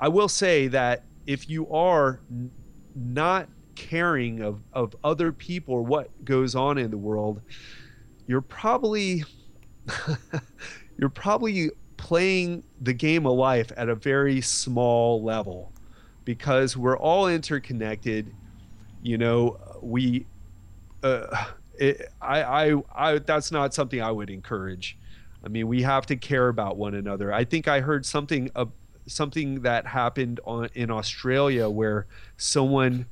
I will say that if you are n- not caring of, of other people or what goes on in the world, you're probably you're probably playing the game of life at a very small level because we're all interconnected. You know, we uh, it, I, I, I, that's not something I would encourage. I mean, we have to care about one another. I think I heard something, uh, something that happened on in Australia where someone,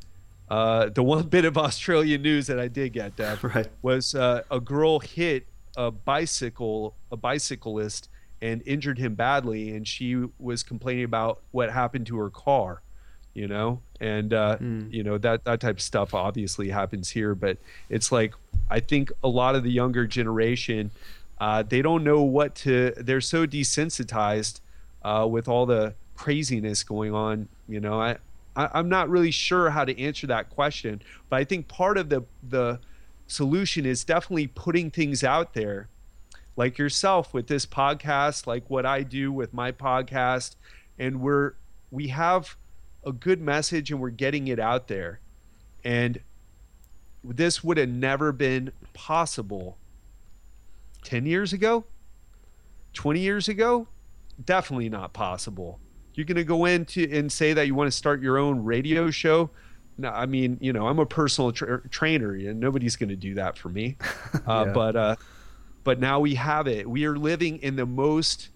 uh, the one bit of Australian news that I did get, Dev, right. was uh, a girl hit a bicycle, a bicyclist, and injured him badly, and she was complaining about what happened to her car you know and uh, mm. you know that that type of stuff obviously happens here but it's like i think a lot of the younger generation uh, they don't know what to they're so desensitized uh, with all the craziness going on you know I, I i'm not really sure how to answer that question but i think part of the the solution is definitely putting things out there like yourself with this podcast like what i do with my podcast and we're we have a good message and we're getting it out there. And this would have never been possible 10 years ago, 20 years ago. Definitely not possible. You're going to go into and say that you want to start your own radio show. No, I mean, you know, I'm a personal tra- trainer and nobody's going to do that for me. Uh, yeah. But, uh, but now we have it. We are living in the most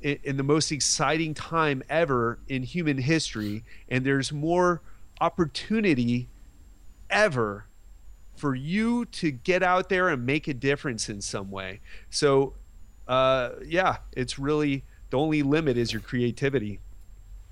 in, in the most exciting time ever in human history, and there's more opportunity ever for you to get out there and make a difference in some way. So, uh, yeah, it's really the only limit is your creativity.